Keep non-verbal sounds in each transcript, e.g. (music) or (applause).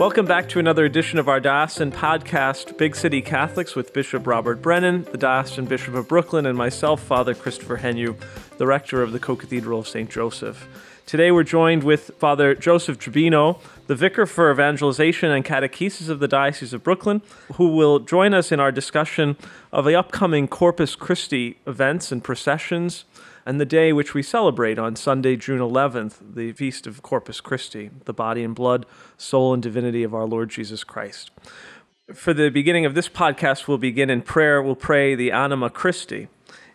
Welcome back to another edition of our Diocesan podcast, Big City Catholics, with Bishop Robert Brennan, the Diocesan Bishop of Brooklyn, and myself, Father Christopher Heanue, the rector of the Co Cathedral of St. Joseph. Today we're joined with Father Joseph Gibino, the Vicar for Evangelization and Catechesis of the Diocese of Brooklyn, who will join us in our discussion of the upcoming Corpus Christi events and processions and the day which we celebrate on Sunday, June 11th, the feast of Corpus Christi, the body and blood, soul and divinity of our Lord Jesus Christ. For the beginning of this podcast, we'll begin in prayer. We'll pray the Anima Christi.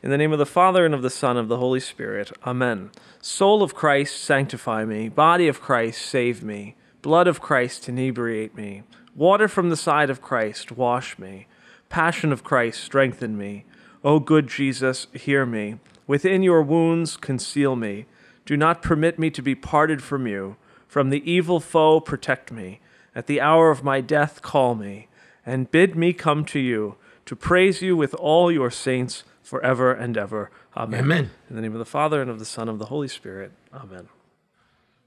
In the name of the Father, and of the Son, of the Holy Spirit. Amen. Soul of Christ, sanctify me. Body of Christ, save me. Blood of Christ, inebriate me. Water from the side of Christ, wash me. Passion of Christ, strengthen me. O good Jesus, hear me. Within your wounds, conceal me. Do not permit me to be parted from you. From the evil foe, protect me. At the hour of my death, call me, and bid me come to you, to praise you with all your saints forever and ever. Amen. Amen. In the name of the Father, and of the Son, and of the Holy Spirit. Amen.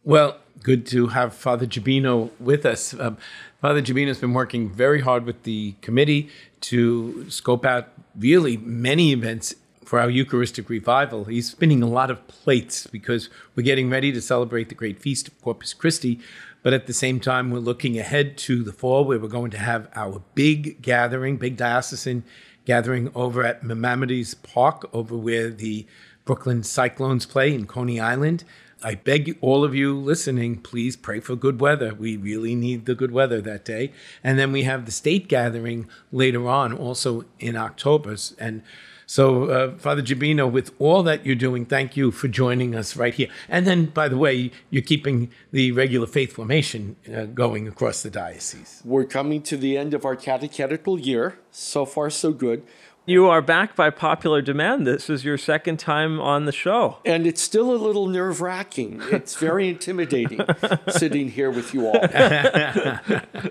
Well, good to have Father Gibino with us. Um, Father Gibino's been working very hard with the committee to scope out really many events for our Eucharistic revival. He's spinning a lot of plates because we're getting ready to celebrate the great feast of Corpus Christi. But at the same time, we're looking ahead to the fall where we're going to have our big gathering, big diocesan gathering over at Maimonides Park, over where the Brooklyn Cyclones play in Coney Island. I beg all of you listening, please pray for good weather. We really need the good weather that day. And then we have the state gathering later on, also in October. And so, uh, Father Gibino, with all that you're doing, thank you for joining us right here. And then, by the way, you're keeping the regular faith formation uh, going across the diocese. We're coming to the end of our catechetical year. So far, so good. You are back by popular demand. This is your second time on the show. And it's still a little nerve wracking. It's very intimidating (laughs) sitting here with you all. (laughs)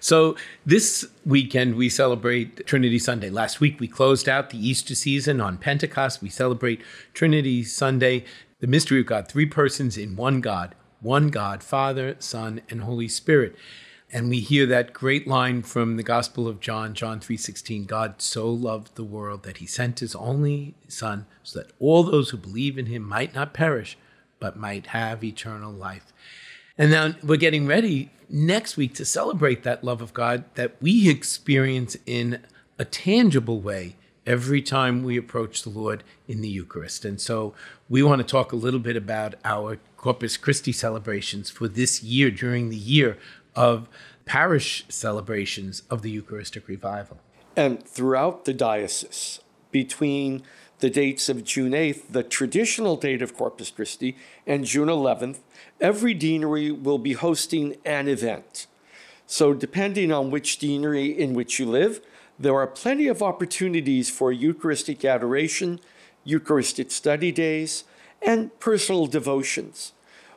so, this weekend we celebrate Trinity Sunday. Last week we closed out the Easter season on Pentecost. We celebrate Trinity Sunday, the mystery of God, three persons in one God, one God, Father, Son, and Holy Spirit and we hear that great line from the gospel of john john 3.16 god so loved the world that he sent his only son so that all those who believe in him might not perish but might have eternal life. And now we're getting ready next week to celebrate that love of god that we experience in a tangible way every time we approach the lord in the eucharist. And so we want to talk a little bit about our corpus christi celebrations for this year during the year of parish celebrations of the Eucharistic revival. And throughout the diocese, between the dates of June 8th, the traditional date of Corpus Christi, and June 11th, every deanery will be hosting an event. So, depending on which deanery in which you live, there are plenty of opportunities for Eucharistic adoration, Eucharistic study days, and personal devotions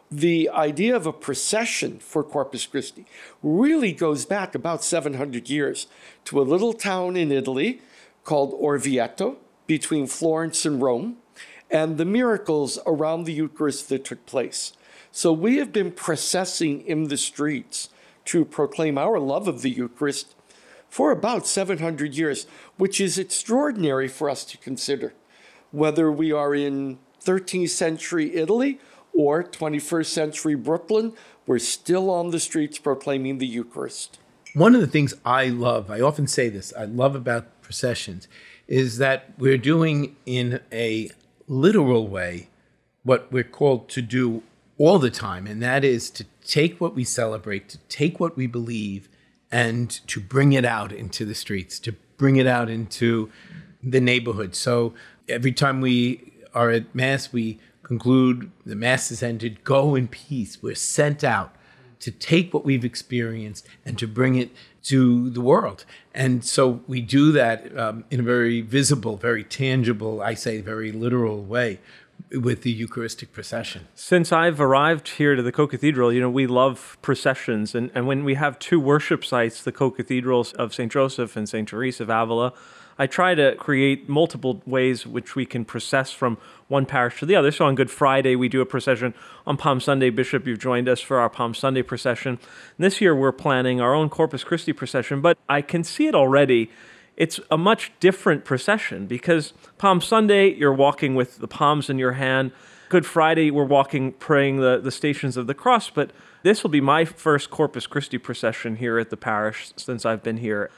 the idea of a procession for Corpus Christi really goes back about 700 years to a little town in Italy called Orvieto between Florence and Rome and the miracles around the Eucharist that took place. So we have been processing in the streets to proclaim our love of the Eucharist for about 700 years, which is extraordinary for us to consider. Whether we are in 13th century Italy or 21st century Brooklyn, we're still on the streets proclaiming the Eucharist. One of the things I love, I often say this, I love about processions, is that we're doing in a literal way what we're called to do all the time, and that is to take what we celebrate, to take what we believe, and to bring it out into the streets, to bring it out into the neighborhood. So every time we are at Mass, we conclude the Mass is ended, go in peace. We're sent out to take what we've experienced and to bring it to the world. And so we do that um, in a very visible, very tangible, I say, very literal way with the Eucharistic procession. Since I've arrived here to the Co Cathedral, you know, we love processions. And, and when we have two worship sites, the Co Cathedrals of St. Joseph and St. Therese of Avila, I try to create multiple ways which we can process from one parish to the other. So on Good Friday, we do a procession. On Palm Sunday, Bishop, you've joined us for our Palm Sunday procession. And this year, we're planning our own Corpus Christi procession, but I can see it already it's a much different procession because Palm Sunday, you're walking with the palms in your hand. Good Friday, we're walking, praying the, the stations of the cross. But this will be my first Corpus Christi procession here at the parish since I've been here.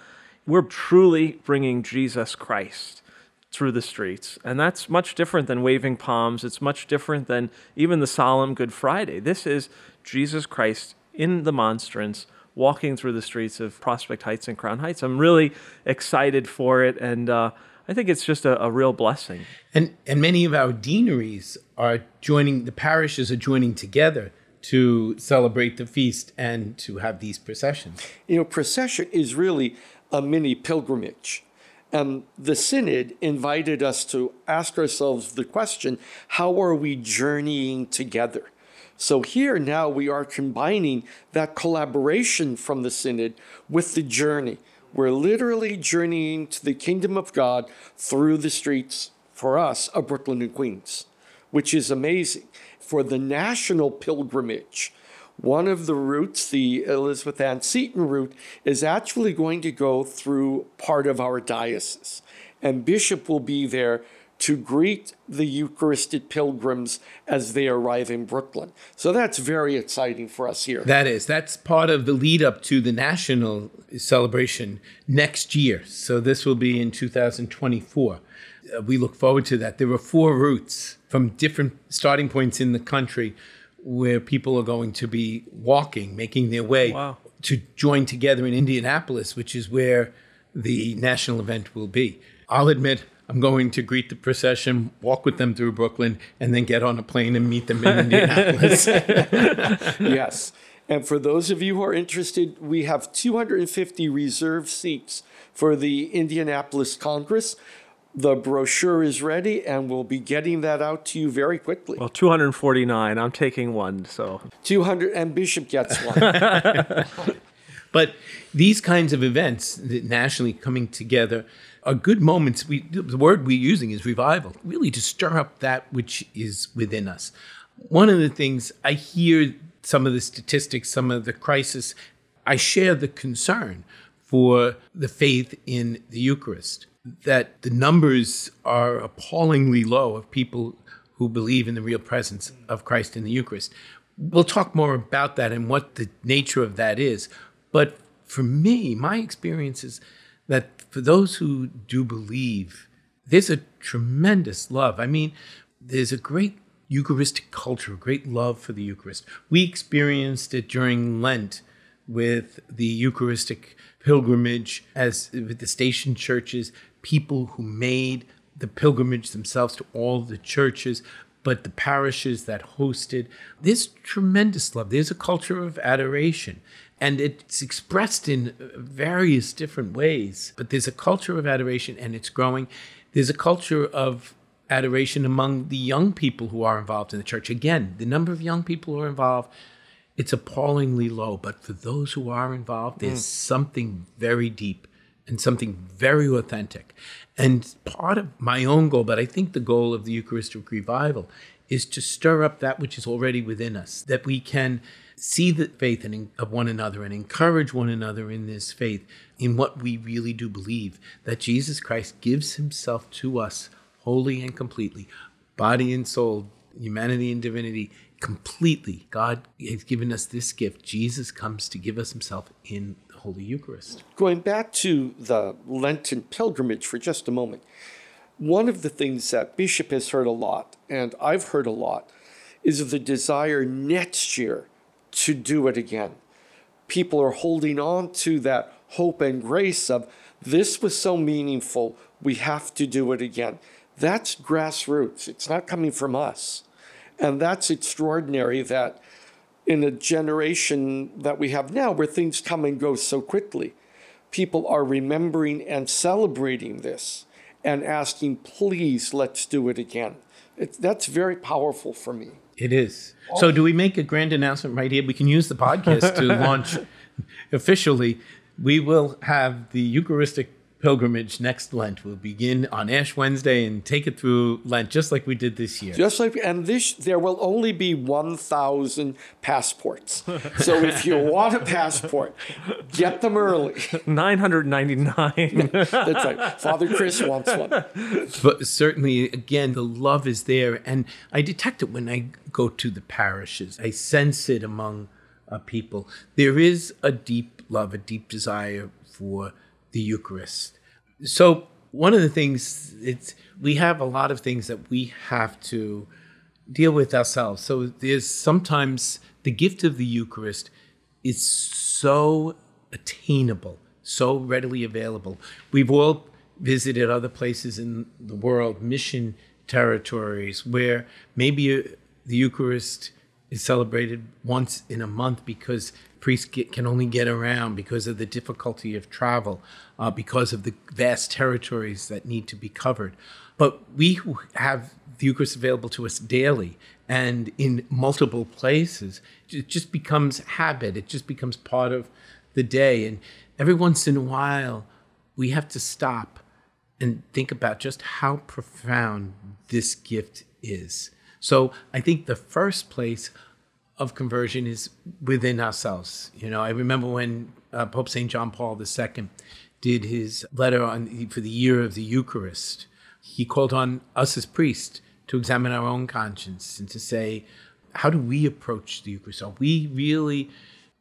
We're truly bringing Jesus Christ through the streets. And that's much different than waving palms. It's much different than even the solemn Good Friday. This is Jesus Christ in the monstrance walking through the streets of Prospect Heights and Crown Heights. I'm really excited for it, and uh, I think it's just a, a, real blessing. And and many of our deaneries are joining. The parishes are joining together to celebrate the feast and to have these processions. You know, procession is really a mini pilgrimage. And the synod invited us to ask ourselves the question how are we journeying together? So here now we are combining that collaboration from the synod with the journey. We're literally journeying to the kingdom of God through the streets for us of Brooklyn and Queens, which is amazing. For the national pilgrimage, one of the routes, the Elizabeth Ann Seton route, is actually going to go through part of our diocese. And Bishop will be there to greet the Eucharistic pilgrims as they arrive in Brooklyn. So that's very exciting for us here. That is. That's part of the lead up to the national celebration next year. So this will be in 2024. Uh, we look forward to that. There are four routes from different starting points in the country where people are going to be walking, making their way wow. to join together in Indianapolis, which is where the national event will be. I'll admit, I'm going to greet the procession, walk with them through Brooklyn, and then get on a plane and meet them in (laughs) Indianapolis. (laughs) yes. And for those of you who are interested, we have 250 reserved seats for the Indianapolis Congress. The brochure is ready, and we'll be getting that out to you very quickly. Well, 249. I'm taking one, so 200, and Bishop gets one. (laughs) (laughs) but these kinds of events nationally coming together are good moments. We, the word we're using is revival, really to stir up that which is within us. One of the things I hear some of the statistics, some of the crisis, I share the concern for the faith in the Eucharist, that the numbers are appallingly low of people who believe in the real presence of Christ in the Eucharist. We'll talk more about that and what the nature of that is. But for me, my experience is that for those who do believe, there's a tremendous love. I mean, there's a great Eucharistic culture, a great love for the Eucharist. We experienced it during Lent with the Eucharistic pilgrimage, as with the station churches, people who made the pilgrimage themselves to all the churches, but the parishes that hosted. There's tremendous love. There's a culture of adoration and it's expressed in various different ways. But there's a culture of adoration, and it's growing. There's a culture of adoration among the young people who are involved in the church. Again, the number of young people who are involved, it's appallingly low. But for those who are involved, there's mm. something very deep and something very authentic. And part of my own goal, but I think the goal of the Eucharistic revival, is to stir up that which is already within us, that we can see the faith in, of one another and encourage one another in this faith, in what we really do believe that Jesus Christ gives himself to us wholly and completely, body and soul, humanity and divinity, completely. God has given us this gift. Jesus comes to give us himself in Holy Eucharist. Going back to the Lenten pilgrimage for just a moment, one of the things that Bishop has heard a lot, and I've heard a lot, is of the desire next year to do it again. People are holding on to that hope and grace of this was so meaningful, we have to do it again. That's grassroots, it's not coming from us. And that's extraordinary that in a generation that we have now where things come and go so quickly, people are remembering and celebrating this and asking, please, let's do it again. It, that's very powerful for me. It is. So, do we make a grand announcement right here? We can use the podcast to (laughs) launch officially. We will have the Eucharistic pilgrimage next Lent. We'll begin on Ash Wednesday and take it through Lent just like we did this year. Just like, and this, there will only be 1,000 passports. (laughs) So if you want a passport, get them early. 999. (laughs) That's right. Father Chris wants one. But certainly, again, the love is there. And I detect it when I go to the parishes, I sense it among uh, people. There is a deep love, a deep desire for the Eucharist. So one of the things it's we have a lot of things that we have to deal with ourselves. So there's sometimes the gift of the Eucharist is so attainable, so readily available. We've all visited other places in the world, mission territories, where maybe uh, the Eucharist is celebrated once in a month because priests get, can only get around because of the difficulty of travel, uh, because of the vast territories that need to be covered. But we have the Eucharist available to us daily and in multiple places. It just becomes habit, it just becomes part of the day. And every once in a while, we have to stop and think about just how profound this gift is. So I think the first place of conversion is within ourselves. You know, I remember when uh, Pope St. John Paul II did his letter on for the year of the Eucharist. He called on us as priests to examine our own conscience and to say, how do we approach the Eucharist? Are we really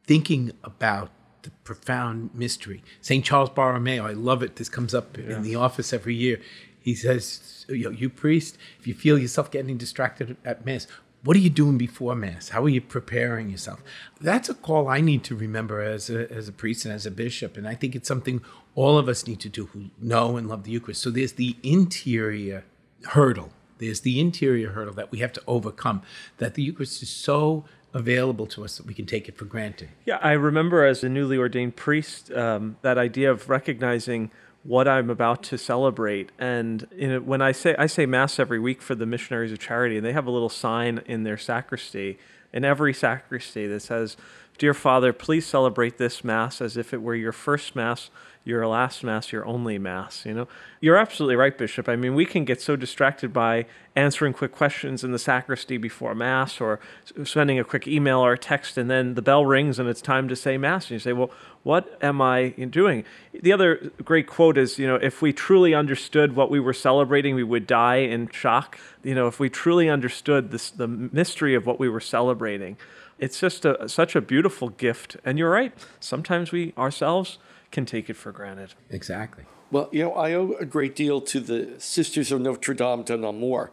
thinking about the profound mystery? St. Charles Borromeo, I love it. This comes up yeah. in the office every year. He says, you, you priest, if you feel yourself getting distracted at Mass, what are you doing before Mass? How are you preparing yourself? That's a call I need to remember as a, as a priest and as a bishop. And I think it's something all of us need to do who know and love the Eucharist. So there's the interior hurdle. There's the interior hurdle that we have to overcome, that the Eucharist is so available to us that we can take it for granted. Yeah, I remember as a newly ordained priest, um, that idea of recognizing what I'm about to celebrate. And a, when I say I say mass every week for the Missionaries of Charity, and they have a little sign in their sacristy, in every sacristy that says, "Dear Father, please celebrate this mass as if it were your first mass your last mass, your only mass. You know, you're absolutely right, Bishop. I mean, we can get so distracted by answering quick questions in the sacristy before mass, or sending a quick email or a text, and then the bell rings and it's time to say mass, and you say, "Well, what am I doing?" The other great quote is, you know, if we truly understood what we were celebrating, we would die in shock. You know, if we truly understood this, the mystery of what we were celebrating. It's just a, such a beautiful gift. And you're right. Sometimes we ourselves can take it for granted. Exactly. Well, you know, I owe a great deal to the Sisters of Notre Dame de Namur.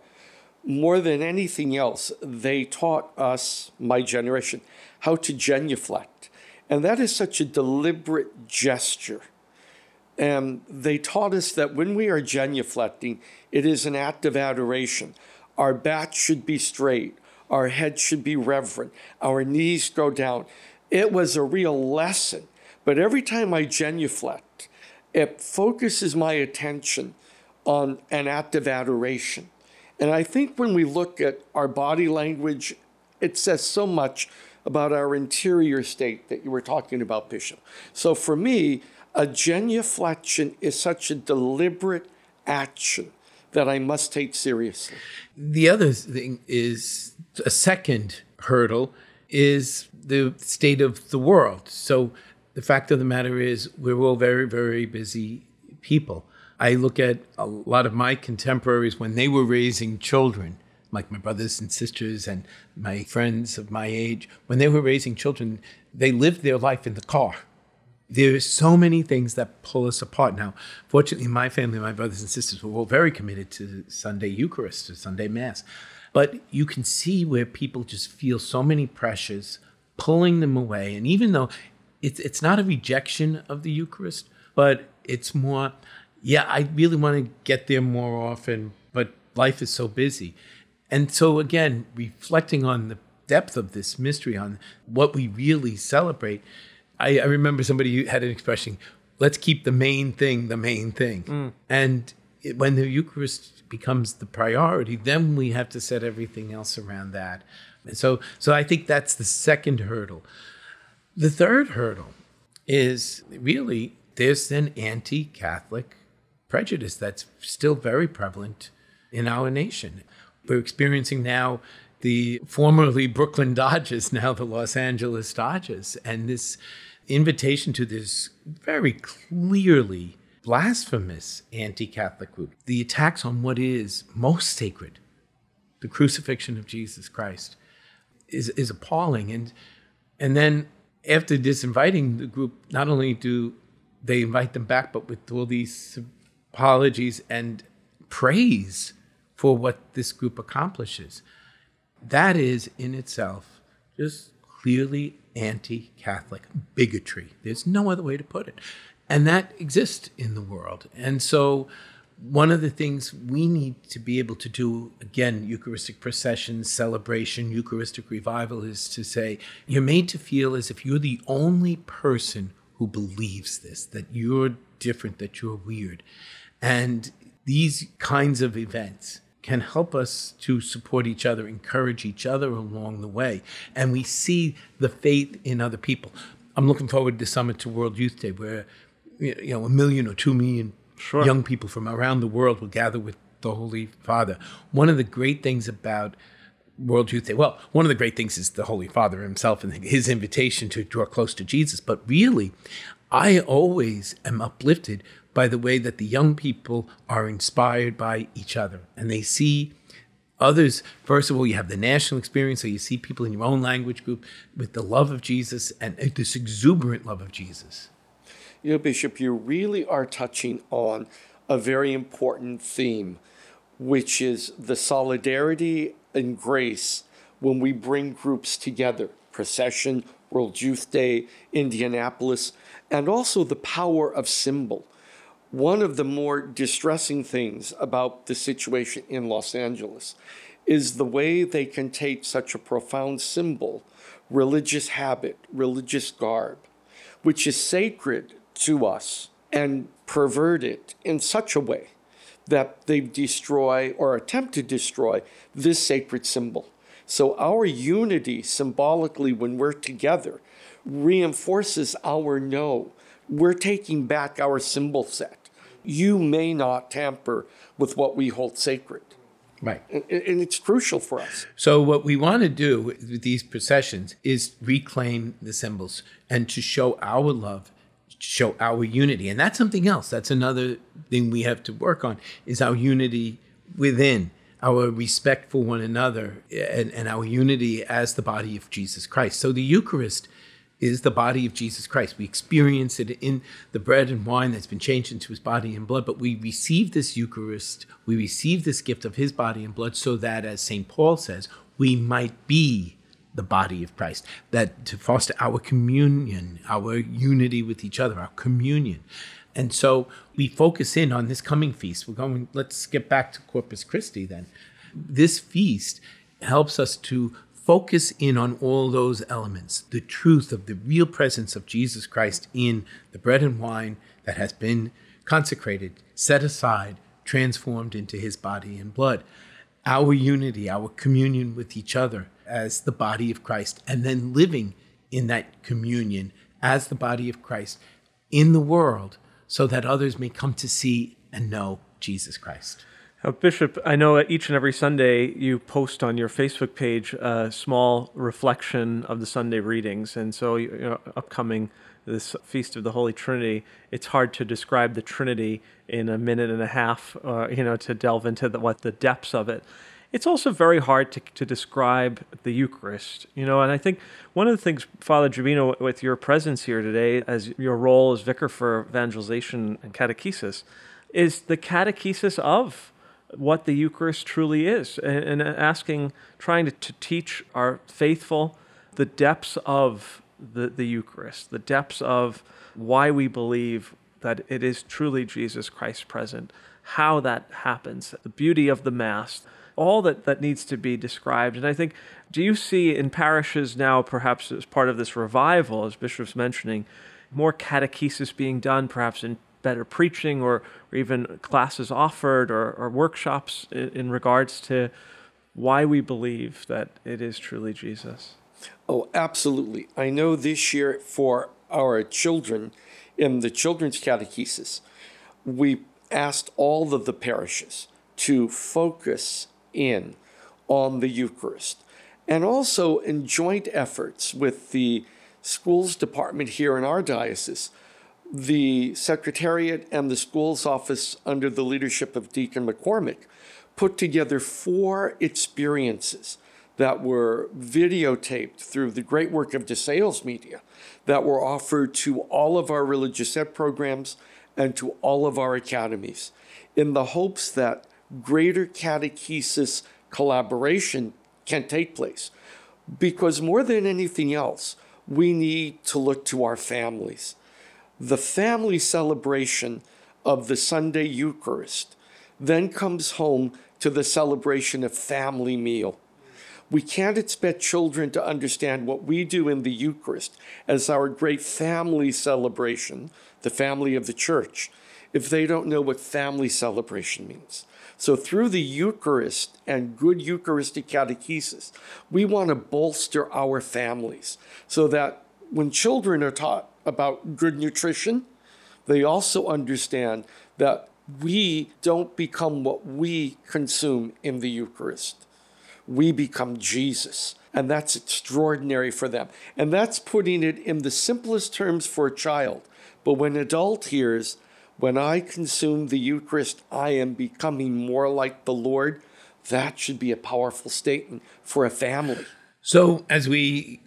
More than anything else, they taught us, my generation, how to genuflect. And that is such a deliberate gesture. And they taught us that when we are genuflecting, it is an act of adoration. Our back should be straight, our head should be reverent, our knees go down. It was a real lesson but every time I genuflect, it focuses my attention on an act of adoration. And I think when we look at our body language, it says so much about our interior state that you were talking about, Bishop. So for me, a genuflection is such a deliberate action that I must take seriously. The other thing is a second hurdle is the state of the world. So the fact of the matter is, we're all very, very busy people. I look at a lot of my contemporaries when they were raising children, like my brothers and sisters and my friends of my age, when they were raising children, they lived their life in the car. There's so many things that pull us apart. Now, fortunately, my family, my brothers and sisters were all very committed to Sunday Eucharist, to Sunday Mass. But you can see where people just feel so many pressures pulling them away. And even though it's it's not a rejection of the Eucharist, but it's more, yeah, I really want to get there more often, but life is so busy. And so again, reflecting on the depth of this mystery, on what we really celebrate, I, I remember somebody had an expression, let's keep the main thing the main thing. Mm. And it, when the Eucharist becomes the priority, then we have to set everything else around that. And so, so I think that's the second hurdle. The third hurdle is really there's an anti Catholic prejudice that's still very prevalent in our nation. We're experiencing now the formerly Brooklyn Dodgers, (laughs) now the Los Angeles Dodgers, and this invitation to this very clearly blasphemous anti Catholic group. The attacks on what is most sacred, the crucifixion of Jesus Christ, is, is appalling. And, and then after disinviting the group, not only do they invite them back, but with all these apologies and praise for what this group accomplishes. That is in itself just clearly anti Catholic bigotry. There's no other way to put it. And that exists in the world. And so, one of the things we need to be able to do, again, Eucharistic procession, celebration, Eucharistic revival, is to say, you're made to feel as if you're the only person who believes this, that you're different, that you're weird. And these kinds of events can help us to support each other, encourage each other along the way. And we see the faith in other people. I'm looking forward to Summit to World Youth Day, where you know a million or two million sure. young people from around the world will gather with the Holy Father. One of the great things about World Youth Day, well, one of the great things is the Holy Father himself and his invitation to draw close to Jesus. But really, I always am uplifted by the way that the young people are inspired by each other and they see others. First of all, you have the national experience, so you see people in your own language group with the love of Jesus and this exuberant love of Jesus. You know, Bishop, you really are touching on a very important theme, which is the solidarity and grace when we bring groups together. Procession, World Youth Day, Indianapolis, and also the power of symbol one of the more distressing things about the situation in Los Angeles is the way they can take such a profound symbol, religious habit, religious garb, which is sacred to us, and pervert it in such a way that they destroy or attempt to destroy this sacred symbol. So, our unity symbolically, when we're together, reinforces our no we're taking back our symbol set. You may not tamper with what we hold sacred. Right. And, and, it's crucial for us. So, what we want to do with these processions is reclaim the symbols and to show our love, show our unity. And that's something else. That's another thing we have to work on is our unity within, our respect for one another, and, and our unity as the body of Jesus Christ. So, the Eucharist is the body of Jesus Christ. We experience it in the bread and wine that's been changed into his body and blood, but we receive this Eucharist, we receive this gift of his body and blood so that, as St. Paul says, we might be the body of Christ, that to foster our communion, our unity with each other, our communion. And so we focus in on this coming feast. We're going, let's get back to Corpus Christi then. This feast helps us to focus in on all those elements the truth of the real presence of Jesus Christ in the bread and wine that has been consecrated, set aside, transformed into his body and blood. Our unity, our communion with each other as the body of Christ, and then living in that communion as the body of Christ in the world so that others may come to see and know Jesus Christ. Uh, Bishop, I know each and every Sunday you post on your Facebook page a small reflection of the Sunday readings. And so, you know, upcoming this Feast of the Holy Trinity, it's hard to describe the Trinity in a minute and a half, uh, you know, to delve into the, what the depths of it. It's also very hard to, to describe the Eucharist, you know, and I think one of the things, Father Gibino, with your presence here today, as your role as vicar for evangelization and catechesis, is the catechesis of what the Eucharist truly is and, asking, trying to, to teach our faithful the depths of the, the Eucharist, the depths of why we believe that it is truly Jesus Christ present, how that happens, the beauty of the Mass, all that, that needs to be described. And I think, do you see in parishes now, perhaps as part of this revival, as Bishop's mentioning, more catechesis being done, perhaps in better preaching or, or even classes offered or, or workshops in, in regards to why we believe that it is truly Jesus? Oh, absolutely. I know this year for our children in the children's catechesis, we asked all of the parishes to focus in on the Eucharist and also in joint efforts with the schools department here in our diocese, the secretariat and the schools office under the leadership of Deacon McCormick put together four experiences that were videotaped through the great work of DeSales Media that were offered to all of our religious ed programs and to all of our academies in the hopes that greater catechesis collaboration can take place. Because more than anything else, we need to look to our families. The family celebration of the Sunday Eucharist then comes home to the celebration of family meal. We can't expect children to understand what we do in the Eucharist as our great family celebration, the family of the church, if they don't know what family celebration means. So, through the Eucharist and good Eucharistic catechesis, we want to bolster our families so that when children are taught about good nutrition, they also understand that we don't become what we consume in the Eucharist. We become Jesus. And that's extraordinary for them. And that's putting it in the simplest terms for a child. But when an adult hears, when I consume the Eucharist, I am becoming more like the Lord, that should be a powerful statement for a family. So, as we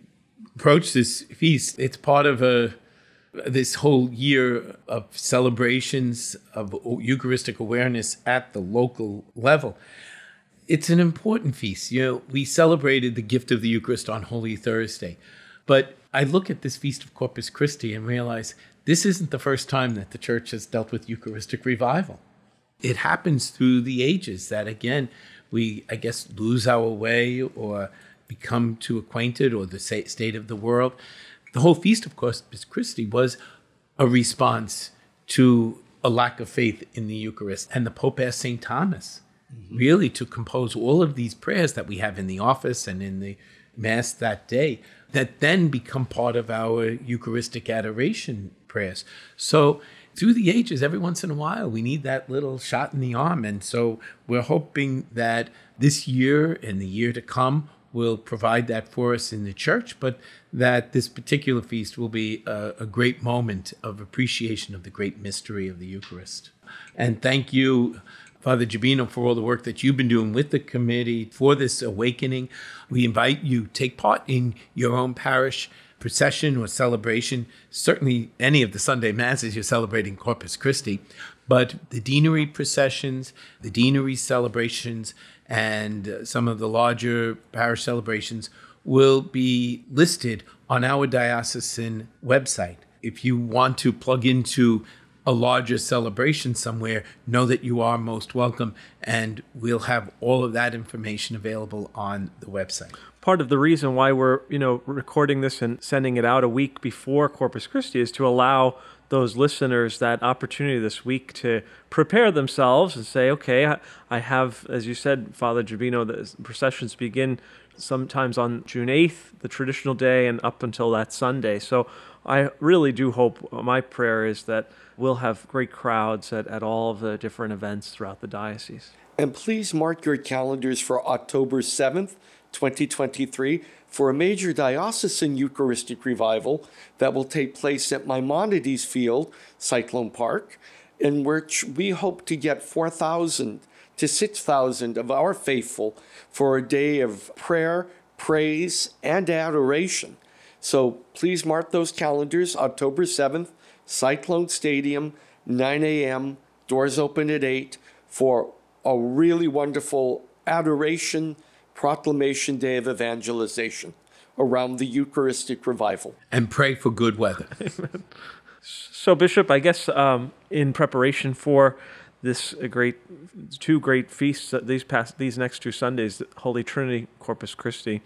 approach this feast, it's part of a this whole year of celebrations of Eucharistic awareness at the local level. It's an important feast. You know, we celebrated the gift of the Eucharist on Holy Thursday, but I look at this feast of Corpus Christi and realize this isn't the first time that the church has dealt with Eucharistic revival. It happens through the ages that, again, we, I guess, lose our way or become too acquainted or the state of the world. The whole Feast of Corpus Christi was a response to a lack of faith in the Eucharist. And the Pope asked St. Thomas mm-hmm. really to compose all of these prayers that we have in the office and in the Mass that day that then become part of our Eucharistic adoration prayers. So through the ages, every once in a while, we need that little shot in the arm. And so we're hoping that this year and the year to come will provide that for us in the church, but that this particular feast will be a, a, great moment of appreciation of the great mystery of the Eucharist. And thank you, Father Gibino, for all the work that you've been doing with the committee for this awakening. We invite you take part in your own parish procession or celebration. Certainly, any of the Sunday masses you're celebrating Corpus Christi, but the deanery processions, the deanery celebrations, and uh, some of the larger parish celebrations will be listed on our diocesan website. If you want to plug into a larger celebration somewhere, know that you are most welcome, and we'll have all of that information available on the website. Part of the reason why we're, you know, recording this and sending it out a week before Corpus Christi is to allow those listeners that opportunity this week to prepare themselves and say, okay, I have, as you said, Father Gibino, the processions begin sometimes on June 8th, the traditional day, and up until that Sunday. So I really do hope, uh, my prayer is that we'll have great crowds at, at all of the different events throughout the diocese. And please mark your calendars for October 7th, 2023 for a major diocesan Eucharistic revival that will take place at Maimonides Field, Cyclone Park, in which we hope to get 4,000 to 6,000 of our faithful for a day of prayer, praise, and adoration. So please mark those calendars October 7th, Cyclone Stadium, 9 a.m., doors open at 8 for a really wonderful adoration proclamation day of evangelization around the Eucharistic revival. And pray for good weather. (laughs) so, Bishop, I guess um, in preparation for this great two great feasts these past these next two Sundays, Holy Trinity, Corpus Christi,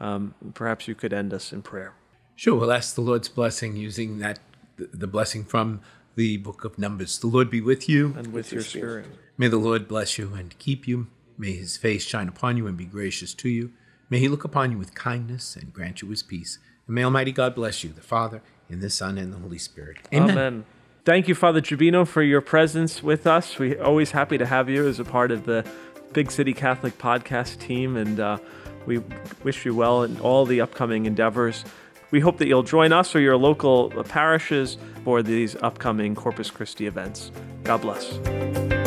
um, perhaps you could end us in prayer. Sure. We'll ask the Lord's blessing using that the blessing from the book of Numbers. The Lord be with you and with, with your spirit. spirit. May the Lord bless you and keep you. May his face shine upon you and be gracious to you. May he look upon you with kindness and grant you his peace. And may Almighty God bless you, the Father, and the Son, and the Holy Spirit. Amen. Thank you, Father Gibino, for your presence with us. We're always happy to have you as a part of the Big City Catholic podcast team, and uh, we wish you well in all the upcoming endeavors. We hope that you'll join us or your local parishes for these upcoming Corpus Christi events. God bless.